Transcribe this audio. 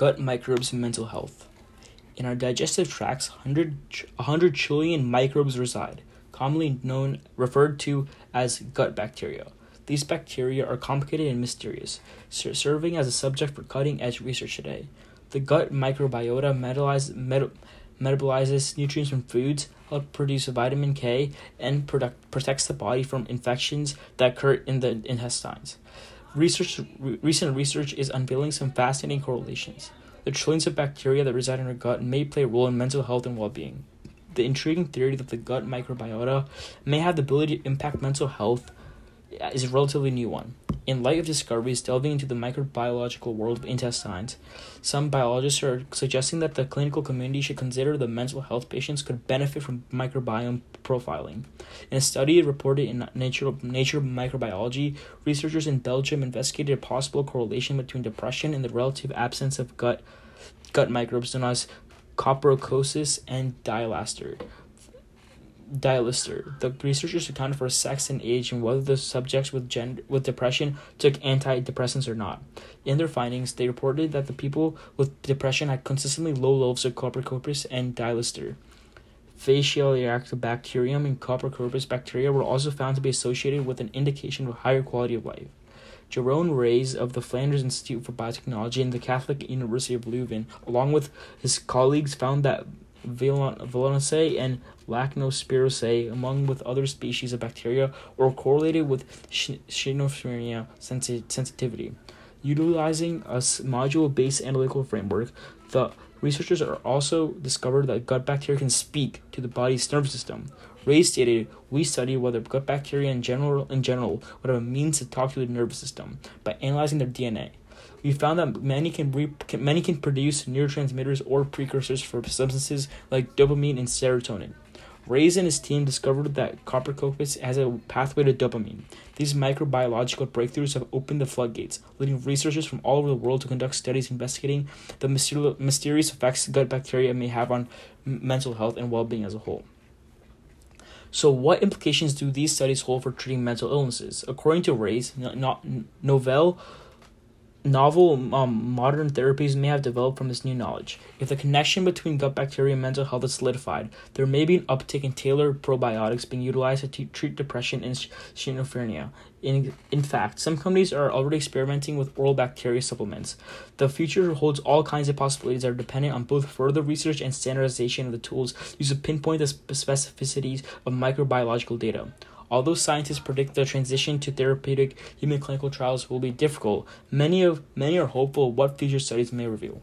Gut microbes and mental health. In our digestive tracts, 100, 100 trillion microbes reside, commonly known referred to as gut bacteria. These bacteria are complicated and mysterious, serving as a subject for cutting edge research today. The gut microbiota metabolizes nutrients from foods, helps produce vitamin K, and product, protects the body from infections that occur in the intestines. Research, re- recent research is unveiling some fascinating correlations. The trillions of bacteria that reside in our gut may play a role in mental health and well being. The intriguing theory that the gut microbiota may have the ability to impact mental health is a relatively new one. In light of discoveries delving into the microbiological world of intestines, some biologists are suggesting that the clinical community should consider the mental health patients could benefit from microbiome profiling. In a study reported in Nature, Nature Microbiology, researchers in Belgium investigated a possible correlation between depression and the relative absence of gut gut microbes known as Coprococcus and Dialister. Dialister. The researchers accounted for sex and age and whether the subjects with gender, with depression took antidepressants or not. In their findings, they reported that the people with depression had consistently low levels of Coprococcus and Dialister. Faecalibacterium and Coprococcus bacteria were also found to be associated with an indication of higher quality of life. Jerome Raes of the Flanders Institute for Biotechnology and the Catholic University of Leuven, along with his colleagues, found that Veillonellaceae and Lachnospiraceae, among with other species of bacteria, were correlated with schizophrenia sensitivity. Utilizing a module-based analytical framework, the researchers are also discovered that gut bacteria can speak to the body's nervous system. Raes stated, "We studied whether gut bacteria in general, in general would have a means to talk to the nervous system by analyzing their DNA we found that many can, re- can, many can produce neurotransmitters or precursors for substances like dopamine and serotonin. Raes and his team discovered that Coprococcus has a pathway to dopamine. These microbiological breakthroughs have opened the floodgates, leading researchers from all over the world to conduct studies investigating the mysterious effects gut bacteria may have on mental health and well being as a whole. So, what implications do these studies hold for treating mental illnesses? According to Raes, no- novel Novel um, modern therapies may have developed from this new knowledge. If the connection between gut bacteria and mental health is solidified, there may be an uptick in tailored probiotics being utilized to t- treat depression and schizophrenia. In, in fact, some companies are already experimenting with oral bacteria supplements. The future holds all kinds of possibilities that are dependent on both further research and standardization of the tools used to pinpoint the specificities of microbiological data. Although scientists predict the transition to therapeutic human clinical trials will be difficult, many of many are hopeful of what future studies may reveal.